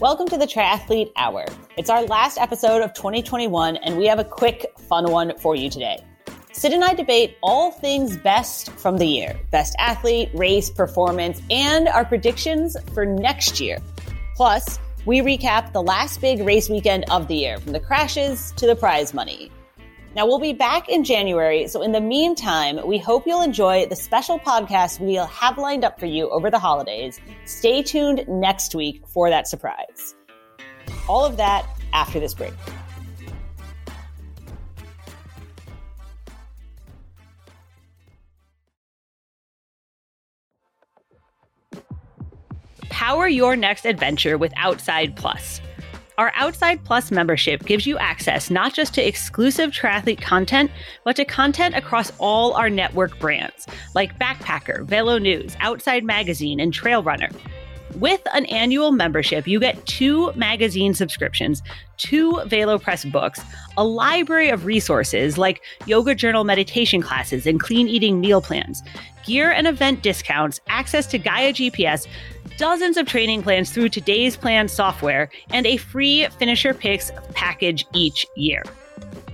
Welcome to the Triathlete Hour. It's our last episode of 2021, and we have a quick, fun one for you today. Sid and I debate all things best from the year best athlete, race, performance, and our predictions for next year. Plus, we recap the last big race weekend of the year, from the crashes to the prize money. Now, we'll be back in January, so in the meantime, we hope you'll enjoy the special podcast we'll have lined up for you over the holidays. Stay tuned next week for that surprise. All of that after this break. Power your next adventure with Outside Plus. Our Outside Plus membership gives you access not just to exclusive triathlete content, but to content across all our network brands like Backpacker, Velo News, Outside Magazine, and Trail Runner. With an annual membership, you get two magazine subscriptions, two VeloPress books, a library of resources like yoga journal meditation classes and clean eating meal plans, gear and event discounts, access to Gaia GPS, dozens of training plans through today's plan software, and a free Finisher Picks package each year.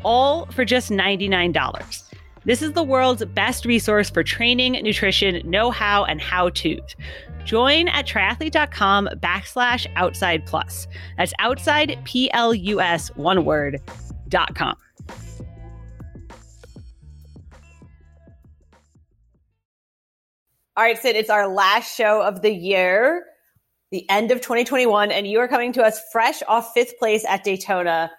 All for just $99. This is the world's best resource for training, nutrition, know how, and how to's. Join at triathlete.com backslash outside plus. That's outside P L U S one word dot com. All right, Sid, it's our last show of the year, the end of 2021, and you are coming to us fresh off fifth place at Daytona.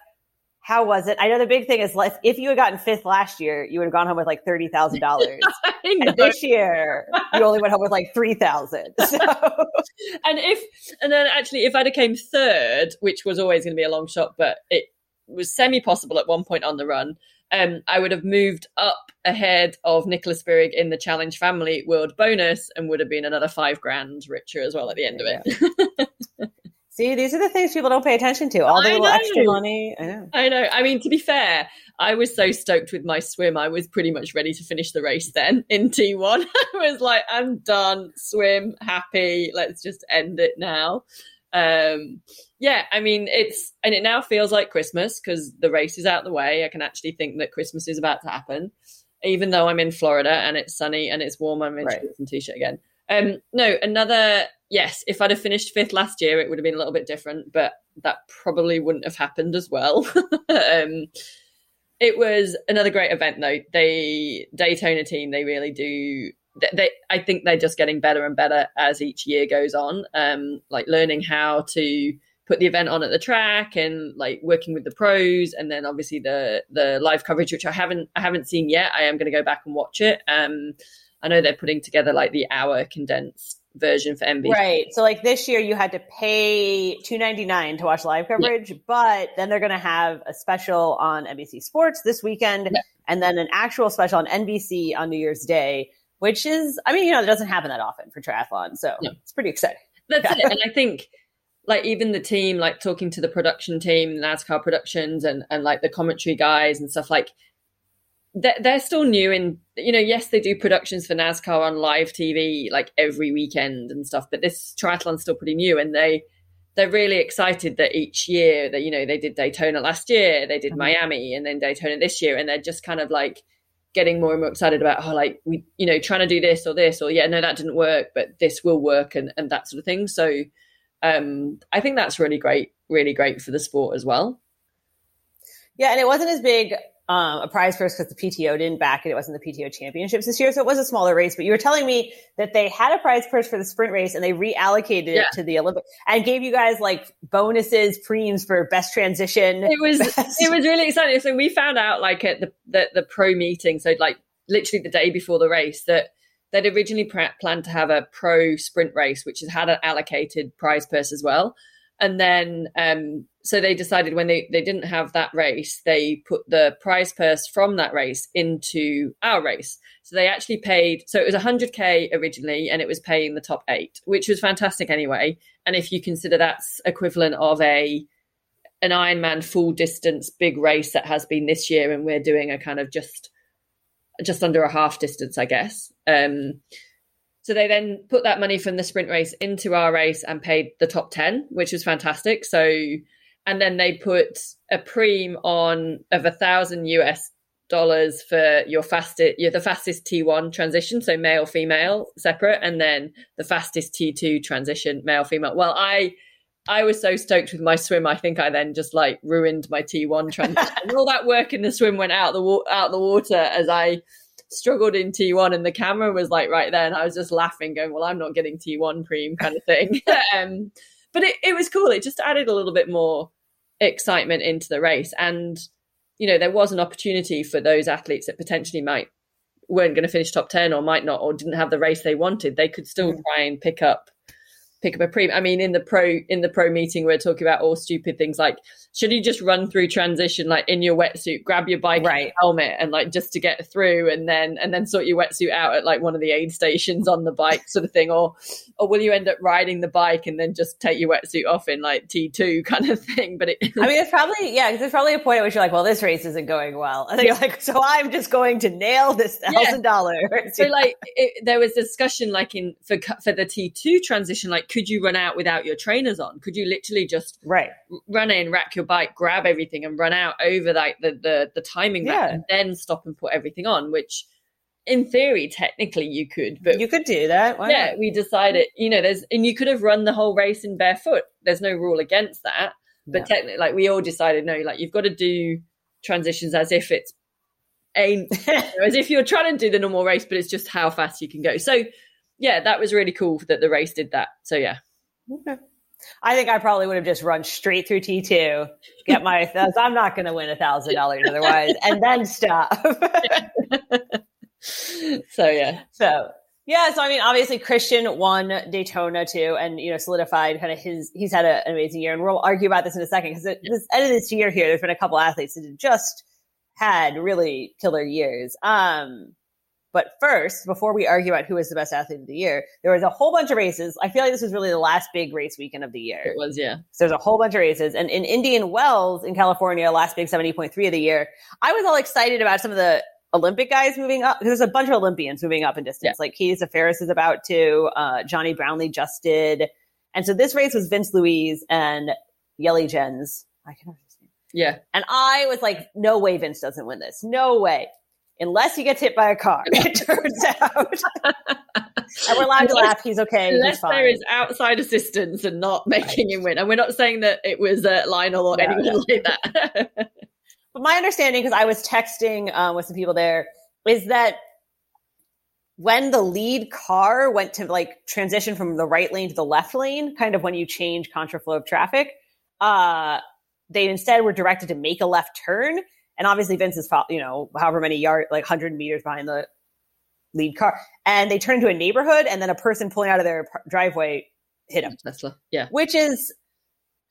How was it? I know the big thing is if you had gotten fifth last year, you would have gone home with like thirty thousand dollars. And this year, you only went home with like three thousand. So. and if and then actually, if I'd have came third, which was always going to be a long shot, but it was semi possible at one point on the run um, I would have moved up ahead of Nicola Spirig in the Challenge Family World Bonus and would have been another five grand richer as well at the end of it. See, these are the things people don't pay attention to. All the I little know. extra money. I know. I know. I mean, to be fair, I was so stoked with my swim. I was pretty much ready to finish the race then in T1. I was like, I'm done. Swim, happy. Let's just end it now. Um, yeah, I mean, it's and it now feels like Christmas because the race is out the way. I can actually think that Christmas is about to happen, even though I'm in Florida and it's sunny and it's warm. I'm in right. shorts and t-shirt again. Um, no, another yes. If I'd have finished fifth last year, it would have been a little bit different, but that probably wouldn't have happened as well. um, it was another great event, though. They Daytona team, they really do they, I think they're just getting better and better as each year goes on. Um, like learning how to put the event on at the track and like working with the pros, and then obviously the the live coverage, which I haven't I haven't seen yet. I am going to go back and watch it. Um, I know they're putting together like the hour condensed version for NBC. Right. So like this year you had to pay two ninety nine to watch live coverage, yeah. but then they're gonna have a special on NBC Sports this weekend yeah. and then an actual special on NBC on New Year's Day which is, I mean, you know, it doesn't happen that often for triathlon. So yeah. it's pretty exciting. That's yeah. it. And I think like even the team, like talking to the production team, NASCAR productions and, and like the commentary guys and stuff like they're, they're still new in, you know, yes, they do productions for NASCAR on live TV like every weekend and stuff, but this triathlon's still pretty new and they, they're really excited that each year that, you know, they did Daytona last year, they did mm-hmm. Miami and then Daytona this year. And they're just kind of like, getting more and more excited about oh like we you know trying to do this or this or yeah no that didn't work but this will work and and that sort of thing. So um i think that's really great really great for the sport as well. Yeah and it wasn't as big um, a prize purse because the PTO didn't back it. It wasn't the PTO championships this year. So it was a smaller race, but you were telling me that they had a prize purse for the sprint race and they reallocated yeah. it to the Olympic and gave you guys like bonuses, preems for best transition. It was, best- it was really exciting. So we found out like at the, the, the pro meeting. So like literally the day before the race that they'd originally pr- planned to have a pro sprint race, which has had an allocated prize purse as well. And then, um, so they decided when they, they didn't have that race, they put the prize purse from that race into our race. So they actually paid, so it was 100K originally, and it was paying the top eight, which was fantastic anyway. And if you consider that's equivalent of a, an Ironman full distance big race that has been this year, and we're doing a kind of just, just under a half distance, I guess. Um, so they then put that money from the sprint race into our race and paid the top 10, which was fantastic. So, and then they put a preem on of a thousand US dollars for your fastest, you're the fastest T1 transition. So male, female separate. And then the fastest T2 transition, male, female. Well, I, I was so stoked with my swim. I think I then just like ruined my T1 transition. All that work in the swim went out the wa- out the water as I struggled in T1 and the camera was like right there and I was just laughing going, well, I'm not getting T1 preem kind of thing. um, but it, it was cool. It just added a little bit more excitement into the race. And, you know, there was an opportunity for those athletes that potentially might weren't going to finish top 10 or might not or didn't have the race they wanted. They could still mm. try and pick up pick up a pre. I mean, in the pro in the pro meeting, we are talking about all stupid things like should you just run through transition like in your wetsuit, grab your bike right. helmet, and like just to get through, and then and then sort your wetsuit out at like one of the aid stations on the bike, sort of thing, or or will you end up riding the bike and then just take your wetsuit off in like T two kind of thing? But it, I mean, it's probably yeah, because there's probably a point at which you're like, well, this race isn't going well, and then you're like, so I'm just going to nail this thousand yeah. dollars. So like, it, there was discussion like in for for the T two transition, like could you run out without your trainers on? Could you literally just right run in, rack your bike, grab everything, and run out over like the the, the timing yeah. and then stop and put everything on? Which, in theory, technically you could, but you could do that. Why yeah, not? we decided. You know, there's and you could have run the whole race in barefoot. There's no rule against that, but no. technically, like we all decided, no, like you've got to do transitions as if it's a as if you're trying to do the normal race, but it's just how fast you can go. So yeah, that was really cool that the race did that. So yeah. Okay. I think I probably would have just run straight through T2, get my, I'm not going to win a thousand dollars otherwise, and then stop. so yeah. So yeah, so I mean, obviously Christian won Daytona too, and you know solidified kind of his. He's had a, an amazing year, and we'll argue about this in a second because at the end of this year here, there's been a couple athletes that just had really killer years. Um, but first, before we argue about who is the best athlete of the year, there was a whole bunch of races. I feel like this was really the last big race weekend of the year. It was, yeah. So there's a whole bunch of races. And in Indian Wells in California, last big 70.3 of the year, I was all excited about some of the Olympic guys moving up. There's a bunch of Olympians moving up in distance. Yeah. Like Katie Zaferes is about to, uh, Jonny Brownlee just did. And so this race was Vince Luis and Jelle Geens. I can yeah. And I was like, no way Vince doesn't win this. No way unless he gets hit by a car, it turns out. and we're allowed to laugh. He's okay. Unless he's there is outside assistance and not making right. him win. And we're not saying that it was uh, Lionel or no, anyone no. like that. but my understanding, because I was texting um, with some people there, is that when the lead car went to like transition from the right lane to the left lane, kind of when you change contraflow of traffic, uh, they instead were directed to make a left turn and obviously Vince is, you know, however many yard, like 100 meters behind the lead car. And they turn into a neighborhood and then a person pulling out of their driveway hit him. Tesla. Yeah. Which is,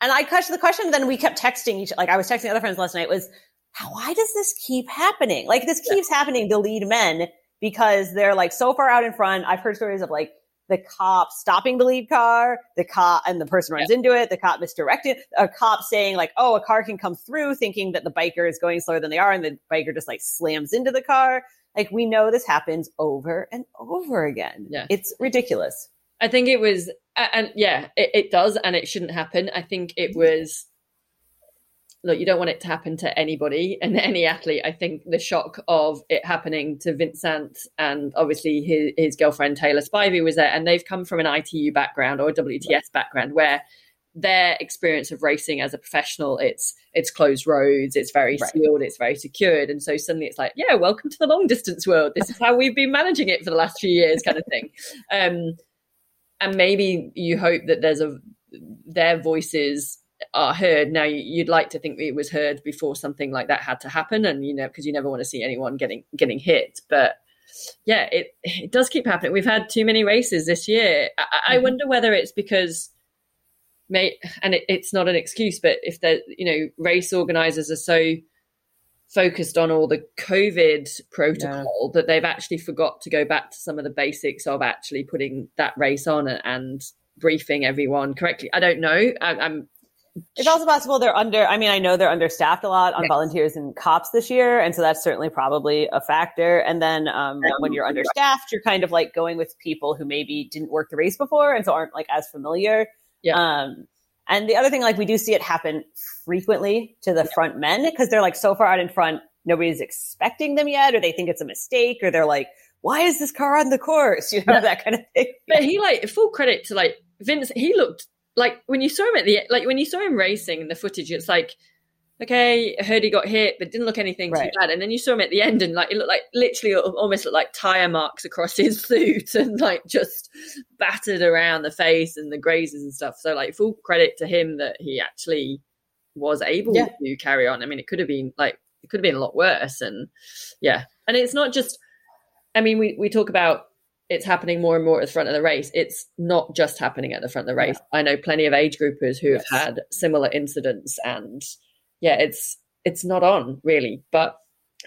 and I questioned the question, then we kept texting each, like I was texting other friends last night was, why does this keep happening? Like this keeps yeah. happening to lead men because they're like so far out in front. I've heard stories of like the cop stopping the lead car, the cop and the person runs into it, the cop misdirected, a cop saying like, oh, a car can come through thinking that the biker is going slower than they are. And the biker just like slams into the car. Like we know this happens over and over again. Yeah. It's ridiculous. I think it was, and yeah, it, it does, and it shouldn't happen. I think it mm-hmm. was look, you don't want it to happen to anybody and any athlete. I think the shock of it happening to Vincent and obviously his, his girlfriend Taylor Spivey was there, and they've come from an ITU background or a WTS background where their experience of racing as a professional it's it's closed roads it's very right. sealed it's very secured. And so suddenly it's like yeah welcome to the long distance world. This is how we've been managing it for the last few years kind of thing. Um and maybe you hope that there's a their voices are heard. Now you'd like to think it was heard before something like that had to happen and you know because you never want to see anyone getting getting hit. But yeah it it does keep happening. We've had too many races this year. I, mm-hmm. I wonder whether it's because may and it, it's not an excuse but if the you know race organizers are so focused on all the covid protocol yeah. that they've actually forgot to go back to some of the basics of actually putting that race on and, and briefing everyone correctly. I don't know. I, i'm It's also possible they're under. I mean, I know they're understaffed a lot on Yes. volunteers and cops this year, and so that's certainly probably a factor. And then um, when you're understaffed, you're kind of like going with people who maybe didn't work the race before and so aren't like as familiar. Yeah. Um, and the other thing, like we do see it happen frequently to the front men because they're like so far out in front, nobody's expecting them yet, or they think it's a mistake, or they're like, "Why is this car on the course?" You know Yeah. that kind of thing. But he like full credit to like Vince. He looked like when you saw him at the like when you saw him racing in the footage. It's like okay, I heard he got hit, but didn't look anything Right. too bad. And then you saw him at the end, and like it looked like literally almost looked like tire marks across his suit, and like just battered around the face and the grazes and stuff. So like full credit to him that he actually was able Yeah. to carry on. I mean, it could have been like it could have been a lot worse, and yeah, and it's not just. I mean, we we talk about it's happening more and more at the front of the race. It's not just happening at the front of the race. I know plenty of age groupers who have had similar incidents, and yeah, it's it's not on really. But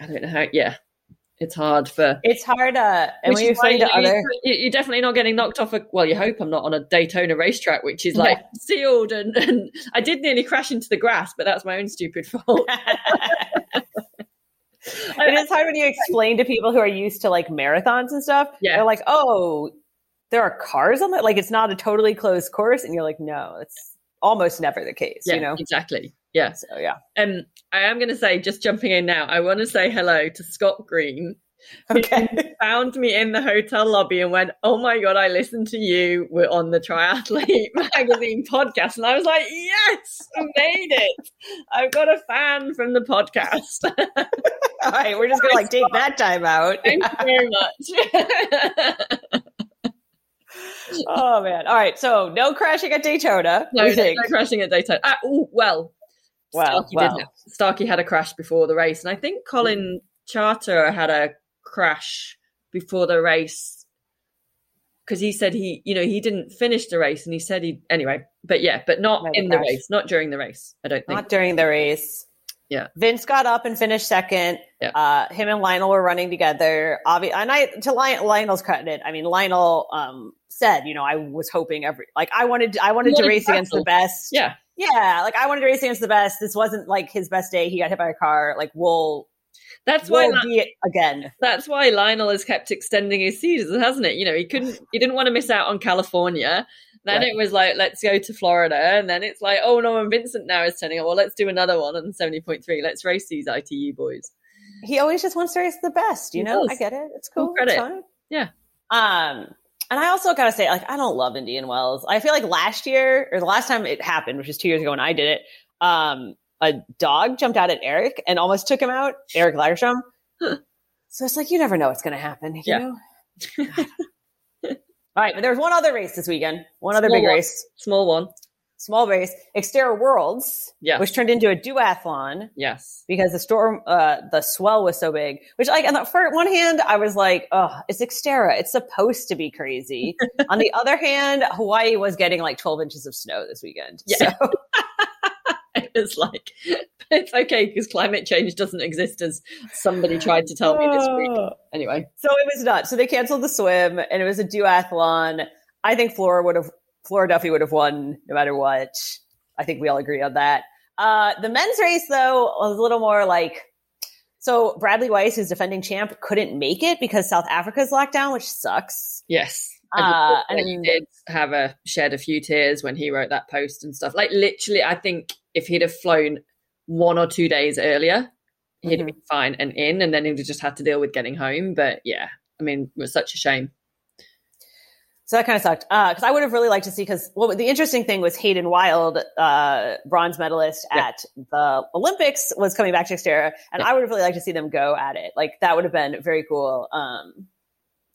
I don't know how. Yeah, it's hard for. It's hard. Uh, and when you're is why, saying to you other, you- you're definitely not getting knocked off. A, well, you hope I'm not on a Daytona racetrack, which is like sealed, and, and I did nearly crash into the grass, but that's my own stupid fault. It is hard when you explain to people who are used to like marathons and stuff. Yeah. They're like, oh, there are cars on it. Like it's not a totally closed course. And you're like, no, it's almost never the case, yeah, you know? exactly. Yeah. So yeah. Um, I am going to say, just jumping in now, I want to say hello to Scott Green, Okay. found me in the hotel lobby and went, "Oh my god, I listened to you. We're on the Triathlete Magazine podcast," and I was like, "Yes, I made it! I've got a fan from the podcast. All right. We're just to like take that time out. Thank you very much." oh man. All right. So no crashing at Daytona. no, no, crashing at Daytona. Ah, ooh, well, Well, Starkey, well. Have, Starkey had a crash before the race, and I think Collin Chartier had a crash before the race because he said he, you know, he didn't finish the race, and he said he anyway. But yeah, but not in the race, not during the race. I don't think. Not during the race. Yeah. Vince got up and finished second. Yeah. Uh, him and Lionel were running together. Obvi- and I, to Lion- Lionel's credit, I mean, Lionel, um, said, you know, I was hoping every, like, I wanted, I wanted to race against the best. yeah, Yeah. Like, I wanted to race against the best. This wasn't like his best day. He got hit by a car. Like, we'll, that's why. we'll be it again. that's why Lionel has kept extending his seasons, hasn't it? You know, he couldn't, he didn't want to miss out on California. Then it was like, let's go to Florida, and then it's like, oh no, and Vincent now is turning. Well, let's do another one on seventy point three. Let's race these ITU boys. He always just wants to race the best, you He know? does. I get it. It's cool. It's fine. Yeah. Um, and I also gotta say, like, I don't love Indian Wells. I feel like last year or the last time it happened, which was two years ago when I did it, um, a dog jumped out at Eric and almost took him out, Eric Lagerstrom. Huh. So it's like you never know what's gonna happen, you Yeah. know? All right, but there's one other race this weekend. One other Small big one. race, Small one, small race, Xterra Worlds, Yeah. which turned into a duathlon yes. because the storm, uh, the swell was so big. Which, like, on the for one hand, I was like, "Oh, it's Xterra. It's supposed to be crazy." on the other hand, Hawaii was getting like 12 inches of snow this weekend. Yeah. So, It was like, it's okay because climate change doesn't exist as somebody tried to tell me this week. Anyway, so it was not. So they canceled the swim, and it was a duathlon. I think Flora would have, Flora Duffy would have won no matter what. I think we all agree on that. Uh, the men's race, though, was a little more like. So Bradley Weiss, who's defending champ, couldn't make it because South Africa's locked down, which sucks. yes. Uh, and he did have a shed a few tears when he wrote that post and stuff. Like literally, I think if he'd have flown one or two days earlier, he'd have been fine and in, and then he'd have just had to deal with getting home. But yeah, I mean, it was such a shame. So that kind of sucked. Because I would have really liked to see. Because well, the interesting thing was Hayden Wilde, uh, bronze medalist Yeah. at the Olympics, was coming back to Xterra, and Yeah. I would have really liked to see them go at it. Like that would have been very cool. Um,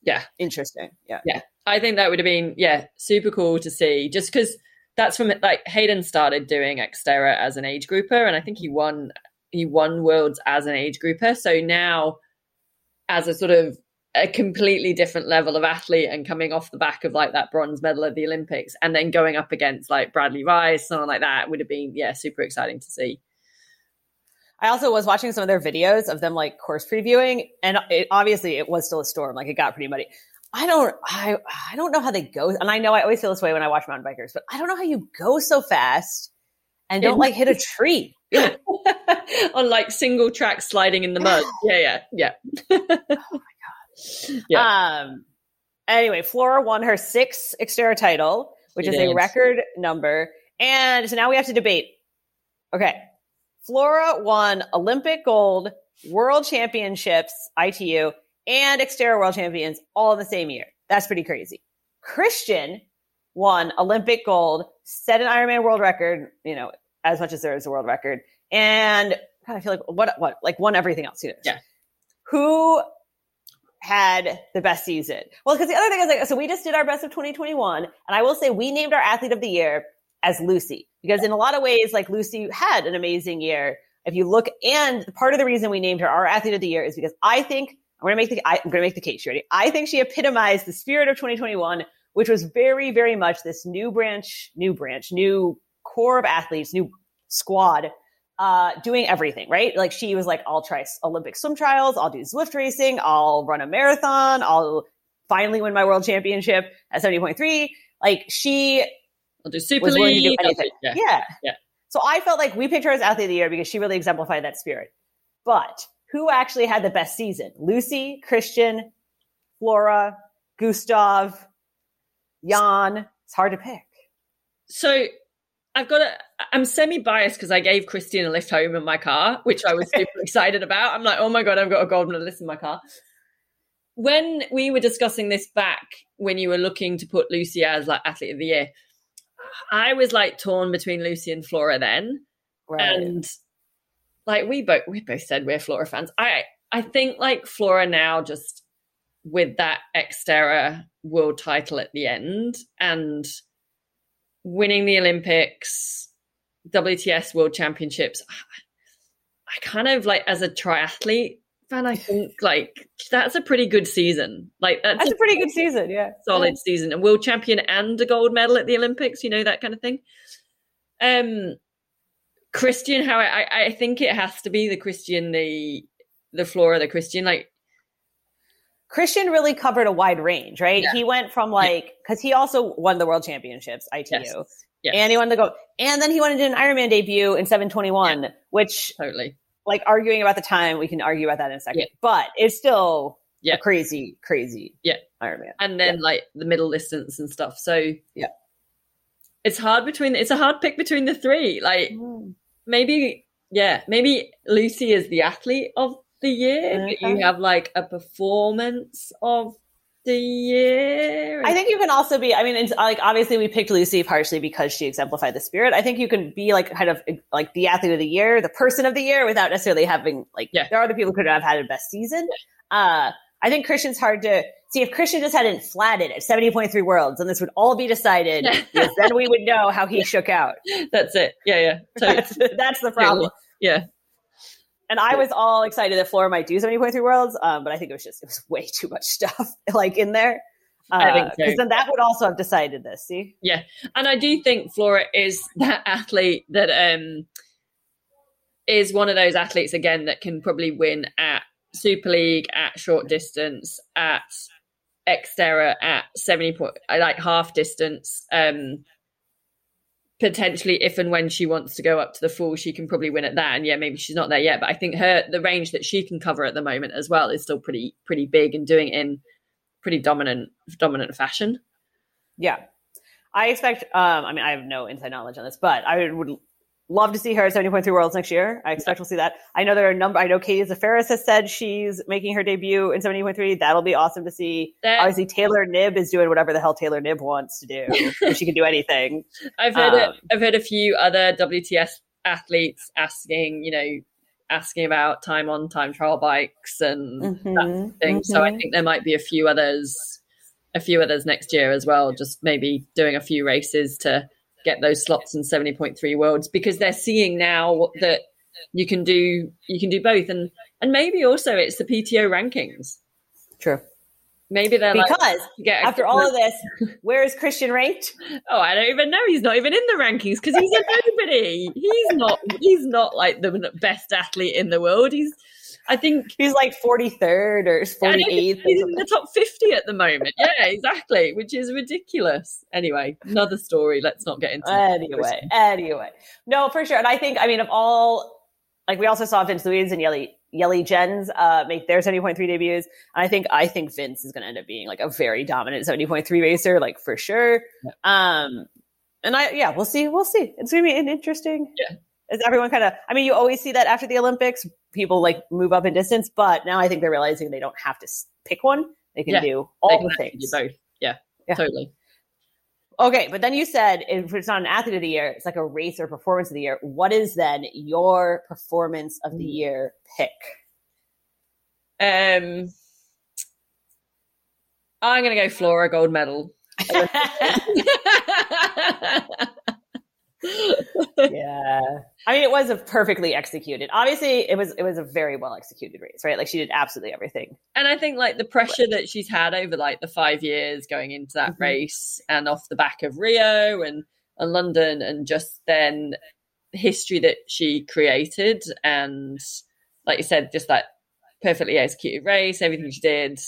Yeah. interesting. Yeah, Yeah. I think that would have been yeah super cool to see just because that's from like Hayden started doing Xterra as an age grouper and I think he won he won worlds as an age grouper so now as a sort of a completely different level of athlete and coming off the back of like that bronze medal at the Olympics and then going up against like Bradley Weiss someone like that would have been yeah super exciting to see I also was watching some of their videos of them like course previewing, and it, obviously it was still a storm. Like it got pretty muddy. I don't, I, I don't know how they go. And I know I always feel this way when I watch mountain bikers, but I don't know how you go so fast and don't like hit a tree. on like single track sliding in the mud. Yeah, yeah, yeah. oh my god. Yeah. Um. Anyway, Flora won her sixth Xterra title, which is a record number, and so now we have to debate. Okay, Flora won Olympic gold, World Championships (ITU) and Xterra World Champions all in the same year. That's pretty crazy. Christian won Olympic gold, set an Ironman world record, you know, as much as there is a world record, and God, I feel like what what like won everything else. Know? Yeah. Who had the best season? Well, because the other thing is like, so we just did our best of 2021, and I will say we named our athlete of the year as Lucy because in a lot of ways, like Lucy had an amazing year. If you look, and part of the reason we named her our athlete of the year is because I think I'm going to make the I, am going to make the case. Ready? I think she epitomized the spirit of 2021, which was very, very much this new branch, new branch, new core of athletes, new squad uh, doing everything, right? Like she was like, I'll try Olympic swim trials, I'll do Zwift racing, I'll run a marathon, I'll finally win my world championship at 70.3. Like she I'll do super was willing to do anything. Yeah. yeah. Yeah. So I felt like we picked her as athlete of the year because she really exemplified that spirit. But who actually had the best season? Lucy, Christian, Flora, Gustav, Jan. It's hard to pick. So I've got a. I'm semi biased because I gave Christian a lift home in my car, which I was super excited about. I'm like, oh my god, I've got a gold medalist in my car. When we were discussing this back, when you were looking to put Lucy as like athlete of the year, I was like torn between Lucy and Flora then, right. and like we both we both said we're Flora fans. I I think like Flora now just with that Xterra world title at the end and winning the Olympics, WTS World Championships. I kind of like as a triathlete fan, I think like that's a pretty good season. Like that's, that's a, a, pretty good season, yeah. Solid yeah. season. And world champion and a gold medal at the Olympics, you know, that kind of thing. Um Christian, how I, I think it has to be the Christian, the the Flora, the Christian. Like Christian really covered a wide range, right? Yeah. He went from like because he also won the world championships, ITU, yes. Yes. and he won the gold, and then he went into an Ironman debut in 721, yeah. which totally like arguing about the time, we can argue about that in a second, yeah. but it's still yeah. crazy, crazy, yeah, Ironman, and then like the middle distance and stuff. So yeah, it's hard between it's a hard pick between the three, like. Mm maybe yeah, maybe Lucy is the athlete of the year. Okay. You have like a performance of the year. I think you can also be. I mean, it's like obviously we picked Lucy partially because she exemplified the spirit. I think you can be like kind of like the athlete of the year, the person of the year, without necessarily having like. Yeah. There are other people who could have had a best season. Uh, I think Christian's hard to see if Christian just hadn't flatted at 70.3 worlds and this would all be decided, yes, then we would know how he shook out. That's it. Yeah, yeah. Totally. That's, that's, the problem. Yeah. And I was all excited that Flora might do 70.3 worlds, um, but I think it was just, it was way too much stuff like in there. Uh, I think so. then that would also have decided this, see? Yeah. And I do think Flora is that athlete that um, is one of those athletes, again, that can probably win at Super League at short distance, at Xterra at 70 point, like half distance. Um, potentially, if and when she wants to go up to the full, she can probably win at that. And yeah, maybe she's not there yet, but I think her the range that she can cover at the moment as well is still pretty pretty big and doing it in pretty dominant dominant fashion. Yeah, I expect. Um, I mean, I have no inside knowledge on this, but I would Love to see her at 70.3 Worlds next year. I expect we'll see that. I know there are a number, I know Katie Zaferes has said she's making her debut in 70.3. That'll be awesome to see. That, Obviously, Taylor Knibb is doing whatever the hell Taylor Knibb wants to do. if she can do anything. I've heard, um, I've heard a few other WTS athletes asking, you know, asking about time on time trial bikes and mm-hmm, that thing. Mm-hmm. So I mm-hmm. think there might be a few others, a few others next year as well. Just maybe doing a few races to get those slots in 70.3 worlds because they're seeing now that you can do you can do both and and maybe also it's the PTO rankings. True. Maybe they're because like, after all of this, where is Christian ranked? Oh, I don't even know. He's not even in the rankings because he's a nobody. he's not. He's not like the best athlete in the world. He's I think he's like 43rd or 48th. He's in the top 50 at the moment. Yeah, exactly, which is ridiculous. Anyway, another story. Let's not get into Anyway, anyway. No, for sure. And I think, I mean, of all, like we also saw Vince Luis and Jelle, Jelle Geens uh, make their 70.3 debuts. And I think, I think Vince is going to end up being like a very dominant 70.3 racer, like for sure. Yeah. Um, and I, yeah, we'll see. We'll see. It's going to be an interesting. Yeah is everyone kind of i mean you always see that after the olympics people like move up in distance but now i think they're realizing they don't have to pick one. They can yeah, do all the things. both. Yeah, yeah, totally. Okay but then you said if it's not an athlete of the year it's like a race or performance of the year. What is then your performance of the mm. year pick? Um i'm gonna go flora gold medal yeah. I mean, it was a perfectly executed. Obviously, it was it was a very well executed race, right? Like she did absolutely everything. And I think like the pressure that she's had over like the five years going into that mm-hmm. race and off the back of Rio and and London and just then history that she created and like you said, just that perfectly executed race, everything she did.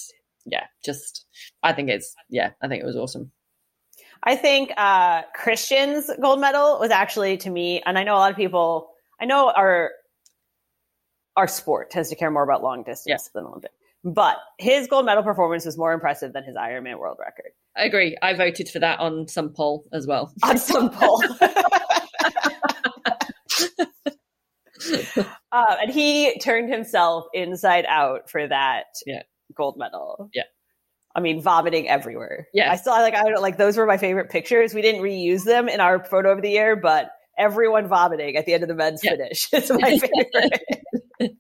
Yeah, just I think it's yeah, I think it was awesome. I think uh, Christian's gold medal was actually to me, and I know a lot of people. I know our our sport tends to care more about long distance yeah. than Olympic, but his gold medal performance was more impressive than his Ironman world record. I agree. I voted for that on some poll as well. On some poll. uh, and he turned himself inside out for that yeah. gold medal. Yeah. I mean, vomiting everywhere. Yeah. I still like, I don't like, those were my favorite pictures. We didn't reuse them in our photo of the year, but everyone vomiting at the end of the men's yeah. finish is my favorite.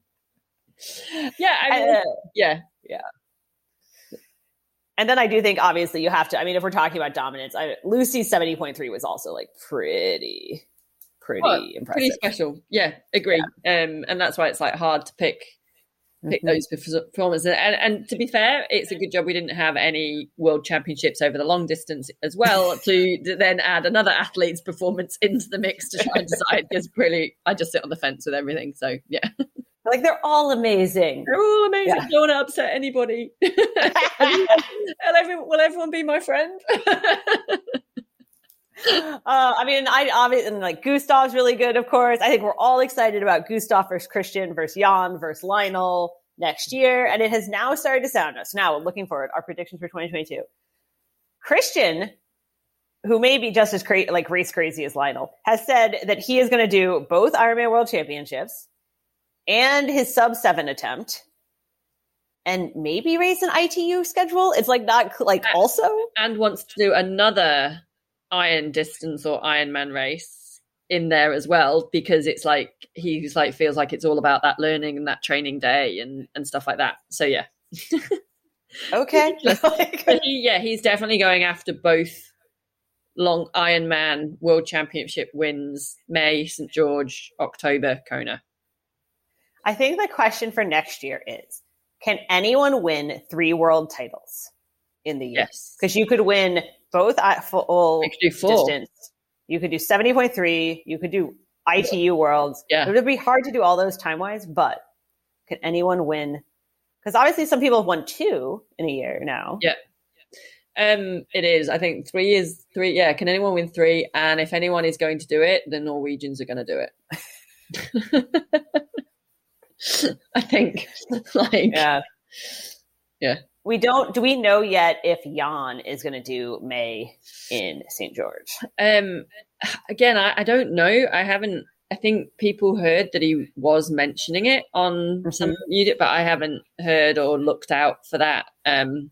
yeah. I mean, uh, yeah. Yeah. And then I do think, obviously, you have to. I mean, if we're talking about dominance, I, Lucy's seventy point three was also like pretty, pretty oh, impressive, pretty special. Yeah, agree. Yeah. Um, and that's why it's like hard to pick pick mm-hmm. those performances. And, and, to be fair, it's a good job we didn't have any world championships over the long distance as well to, then add another athlete's performance into the mix to try and decide. Because really, I just sit on the fence with everything. So yeah. Like they're all amazing. They're all amazing. Yeah. Don't want to upset anybody. everyone, will everyone be my friend? Uh, I mean, I obviously like Gustav's really good, of course. I think we're all excited about Gustav versus Christian versus Jan versus Lionel next year, and it has now started to sound us. Now, looking forward, our predictions for 2022. Christian, who may be just as cra- like race crazy as Lionel, has said that he is going to do both Ironman World Championships and his sub seven attempt and maybe race an ITU schedule. It's like not like also and wants to do another iron distance or Ironman race in there as well because it's like he's like feels like it's all about that learning and that training day and and stuff like that. So yeah. okay. he, yeah, he's definitely going after both long Ironman World Championship wins May, St George, October, Kona. I think the question for next year is can anyone win three world titles in the year? Yes. Because you could win both at full distance. You could do 70.3. You could do ITU worlds. Yeah. It would be hard to do all those time wise, but can anyone win? Because obviously some people have won two in a year now. Yeah. Um, it is. I think three is three. Yeah. Can anyone win three? And if anyone is going to do it, the Norwegians are going to do it. I think. like, yeah. Yeah we don't do we know yet if Jan is going to do May in St. George? Um again, I, I, don't know. I haven't I think people heard that he was mentioning it on mm-hmm. some unit, but I haven't heard or looked out for that. Um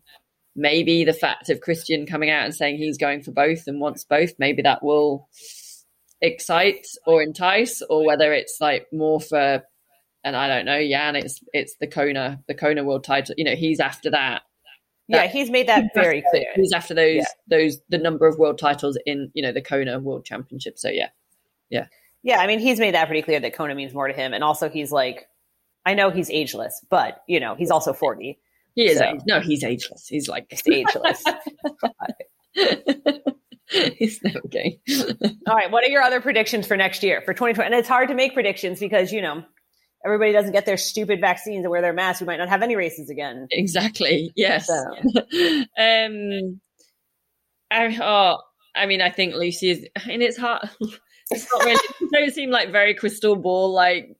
maybe the fact of Christian coming out and saying he's going for both and wants both, maybe that will excite or entice, or whether it's like more for and I don't know, Jan, it's it's the Kona, the Kona world title. You know, he's after that. that yeah, he's made that very clear. He's after those yeah. those the number of world titles in you know the Kona World Championship. So yeah, yeah, yeah. I mean, he's made that pretty clear that Kona means more to him, and also he's like, I know he's ageless, but you know he's also forty. He is. So. No, he's ageless. He's like he's ageless. he's never gay. All right. What are your other predictions for next year for 2020? And it's hard to make predictions because you know everybody doesn't get their stupid vaccines and wear their masks, we might not have any races again. Exactly. Yes. So. um, I, oh, I mean, I think Lucy is, and it's hard. It's not really. It doesn't seem like very crystal ball. Like,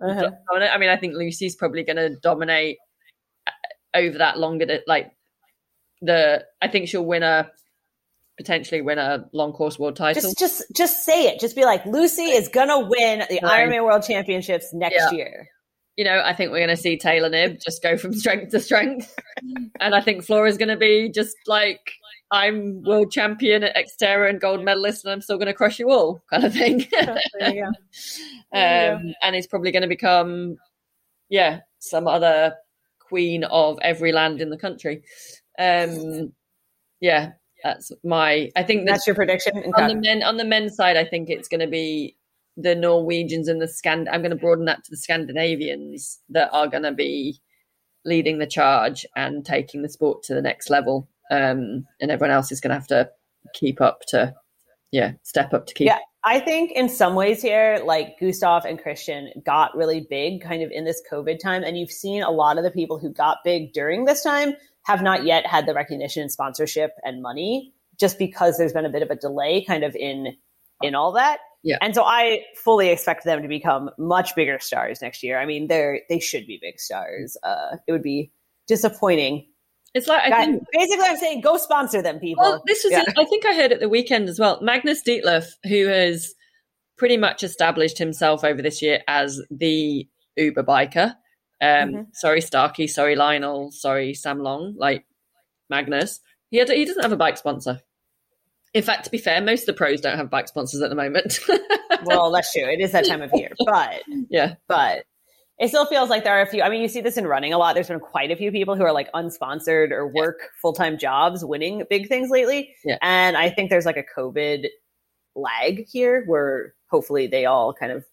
Uh-huh. I mean, I think Lucy's probably going to dominate uh, over that longer. Like the, I think she'll win a potentially win a long course world title. Just, just, just say it. Just be like, Lucy is gonna win the Right. Ironman World Championships next Yeah. year. you know, I think we're going to see Taylor Knibb just go from strength to strength. and I think Flora's going to be just like, I'm world champion at Xterra and gold medalist, and I'm still going to crush you all, kind of thing. There you go. Um, and it's probably going to become, yeah, some other queen of every land in the country. Um, yeah, that's my. I think that That's your prediction. on the men on the men's side, I think it's going to be the Norwegians and the Scand. I'm going to broaden that to the Scandinavians that are going to be leading the charge and taking the sport to the next level. Um, and everyone else is going to have to keep up to, yeah, step up to keep. Yeah. I think in some ways here, like Gustav and Christian got really big kind of in this COVID time. And you've seen a lot of the people who got big during this time have not yet had the recognition, sponsorship, and money just because there's been a bit of a delay kind of in in all that. Yeah. And so I fully expect them to become much bigger stars next year. I mean, they're they should be big stars. Uh, it would be disappointing. It's like I think. basically, I'm saying go sponsor them, people. Well, this was. Yeah. I think I heard at the weekend as well. Magnus Ditlev, who has pretty much established himself over this year as the Uber biker. Um, Mhm. Sorry, Starkey. Sorry, Lionel. Sorry, Sam Long. Like Magnus, he had, he doesn't have a bike sponsor. In fact, to be fair, most of the pros don't have bike sponsors at the moment. well, that's true. It is that time of year, but yeah, but it still feels like there are a few. I mean, you see this in running a lot. There's been quite a few people who are like unsponsored or work full time jobs winning big things lately. Yeah. And I think there's like a COVID lag here where hopefully they all kind of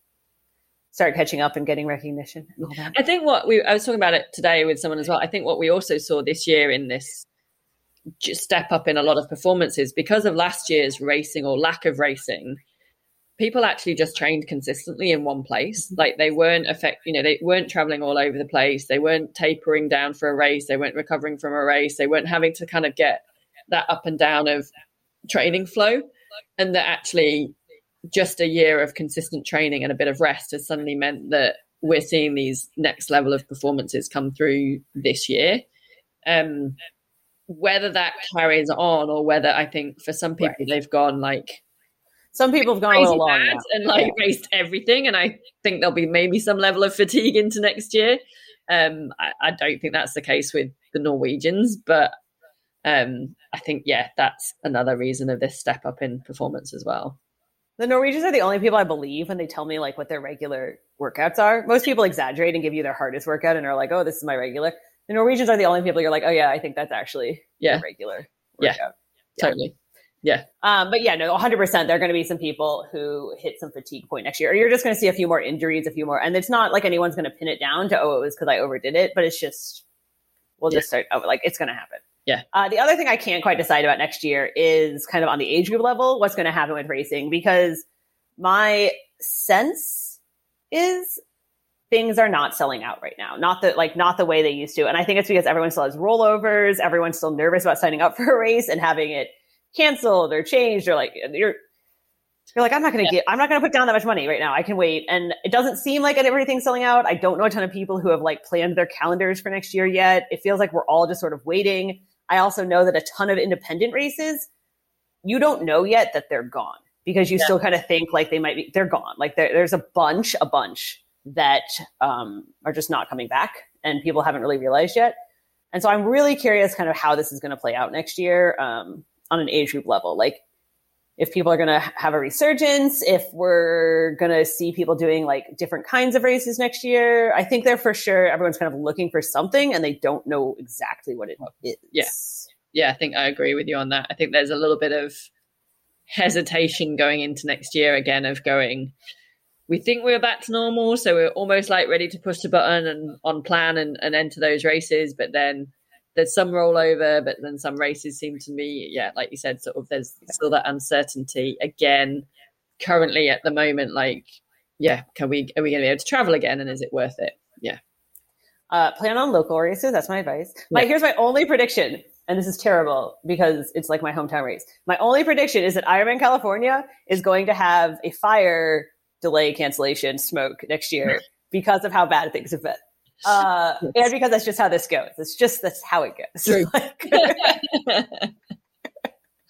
start catching up and getting recognition and. I think what we I was talking about it today with someone as well. I think what we also saw this year in this step up in a lot of performances because of last year's racing or lack of racing. People actually just trained consistently in one place. Mm-hmm. Like they weren't affect, you know, they weren't traveling all over the place. They weren't tapering down for a race. They weren't recovering from a race. They weren't having to kind of get that up and down of training flow. And that actually just a year of consistent training and a bit of rest has suddenly meant that we're seeing these next level of performances come through this year. Um, whether that carries on or whether I think for some people they've gone like Some people have gone a crazy little long mad now. and like raced everything, and I think there'll be maybe some level of fatigue into next year. Um, I, I don't think that's the case with the Norwegians, but um, I think yeah, that's another reason of this step up in performance as well. The Norwegians are the only people I believe when they tell me like what their regular workouts are. Most people exaggerate and give you their hardest workout and are like, "Oh, this is my regular." The Norwegians are the only people you're like, "Oh yeah, I think that's actually Yeah. regular Yeah. workout." Yeah. Totally. Yeah. Um, but yeah, no, 100%. There are going to be some people who hit some fatigue point next year, or you're just going to see a few more injuries, a few more, and it's not like anyone's going to pin it down to oh, it was because I overdid it, but it's just we'll just start oh, like it's going to happen. Yeah. Uh, the other thing I can't quite decide about next year is kind of on the age group level, what's going to happen with racing because my sense is things are not selling out right now. Not that like not the way they used to. And I think it's because everyone still has rollovers, everyone's still nervous about signing up for a race and having it canceled or changed or like you're you're like I'm not going to get I'm not going to put down that much money right now. I can wait. And it doesn't seem like everything's selling out. I don't know a ton of people who have like planned their calendars for next year yet. It feels like we're all just sort of waiting. I also know that a ton of independent races you don't know yet that they're gone because you Yeah. still kind of think like they might be they're gone. Like there, there's a bunch a bunch that um, are just not coming back and people haven't really realized yet. And so I'm really curious kind of how this is going to play out next year um, on an age group level. Like if people are going to have a resurgence, if we're going to see people doing like different kinds of races next year. I think they're for sure everyone's kind of looking for something and they don't know exactly what it is. Yeah. yeah, I think I agree with you on that. I think there's a little bit of hesitation going into next year again of going, we think we're back to normal, so we're almost like ready to push the button and on plan and, and enter those races, but then there's some rollover, but then some races seem to me, yeah, like you said, sort of there's still that uncertainty again. Currently at the moment, like yeah, can we are we going to be able to travel again, and is it worth it? Yeah. Uh, plan on local races. That's my advice. My here's my only prediction, and this is terrible because it's like my hometown race. My only prediction is that Ironman California is going to have a fire delay cancellation smoke next year because of how bad things have been. Uh, and because that's just how this goes. It's just that's how it goes. True.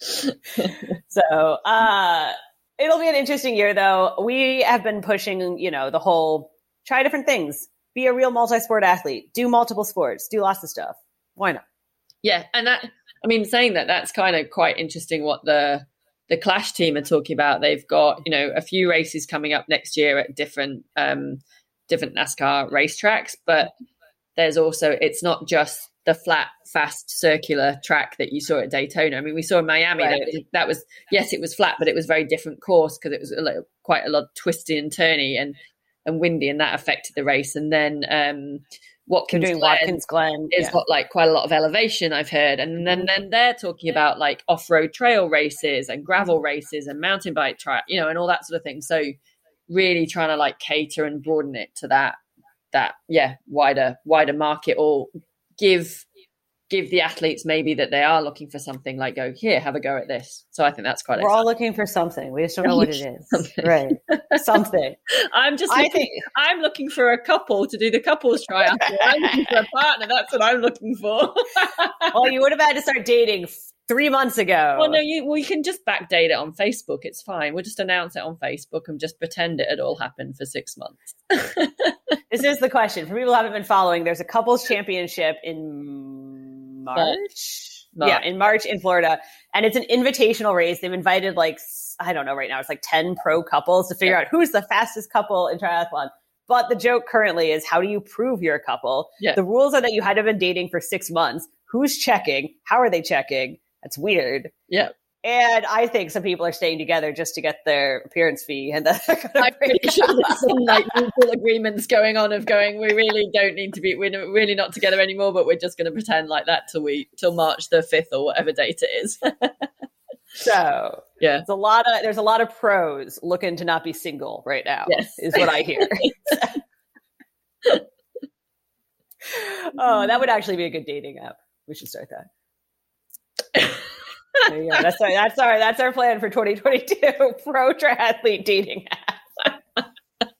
so uh, it'll be an interesting year, though. We have been pushing, you know, the whole try different things, be a real multi-sport athlete, do multiple sports, do lots of stuff. Why not? Yeah, and that I mean, saying that that's kind of quite interesting. What the the Clash team are talking about. They've got you know a few races coming up next year at different um, different NASCAR racetracks, but there's also it's not just the flat, fast, circular track that you saw at Daytona. I mean, we saw in Miami right. that, was, that, was, yes, it was flat, but it was very different course because it was a little, quite a lot twisty and turny and and windy, and that affected the race. And then um, Watkins Glen, Watkins Glen is yeah. got like quite a lot of elevation, I've heard, and then then they're talking about like off road trail races and gravel races and mountain bike track, you know, and all that sort of thing. So really trying to like cater and broaden it to that that yeah wider wider market or give give the athletes maybe that they are looking for something like go here have a go at this. So i think that's quite we're exciting. all looking for something. We just don't know what it is. something. right. Something. I'm just looking, I think... i'm looking for a couple to do the couples trial i'm looking for a partner. That's what i'm looking for. Well you would have had to start dating three months ago. Well, no, you well, you can just backdate it on Facebook. It's fine. We'll just announce it on Facebook and just pretend it had all happened for six months. this is the question for people who haven't been following. There's a couples championship in March. March. Yeah, in March in Florida, and it's an invitational race. They've invited like I don't know right now. It's like ten pro couples to figure yeah. out who's the fastest couple in triathlon. But the joke currently is how do you prove you're a couple? Yeah. The rules are that you had to have been dating for six months. Who's checking? How are they checking? That's weird. Yeah. And I think some people are staying together just to get their appearance fee, and then I'm pretty sure there's some like mutual agreements going on of going. We really don't need to be. We're really not together anymore, but we're just going to pretend like that till we till March the fifth or whatever date it is. so yeah, there's a lot of there's a lot of pros looking to not be single right now. Yes. is what I hear. oh, that would actually be a good dating app. We should start that. That's our, that's our that's our plan for 2022 pro triathlete dating app.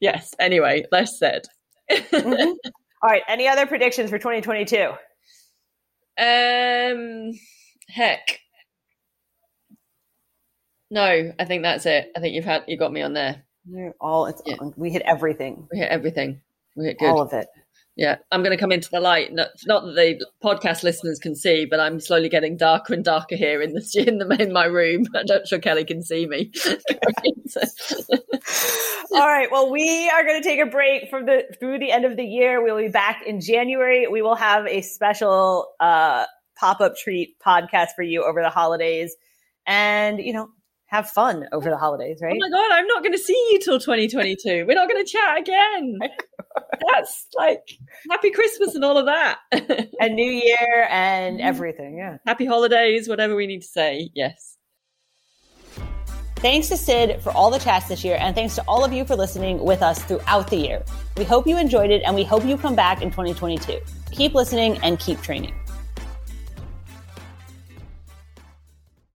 yes. Anyway, less said. mm-hmm. All right. Any other predictions for 2022? Um, heck. No, I think that's it. I think you've had you got me on there. You're all it's yeah. we hit everything. We hit everything. We hit good. All of it. Yeah, I'm going to come into the light. Not, not, that the podcast listeners can see, but I'm slowly getting darker and darker here in the in the in my room. I'm not sure Kelly can see me. All right. Well, we are going to take a break from the through the end of the year. We'll be back in January. We will have a special uh, pop up treat podcast for you over the holidays, and you know, have fun over the holidays, right? Oh my god, I'm not going to see you till 2022. We're not going to chat again. That's like happy Christmas and all of that. and New Year and mm-hmm. everything. Yeah. Happy holidays, whatever we need to say. Yes. Thanks to Sid for all the chats this year, and thanks to all of you for listening with us throughout the year. We hope you enjoyed it, and we hope you come back in 2022. Keep listening and keep training.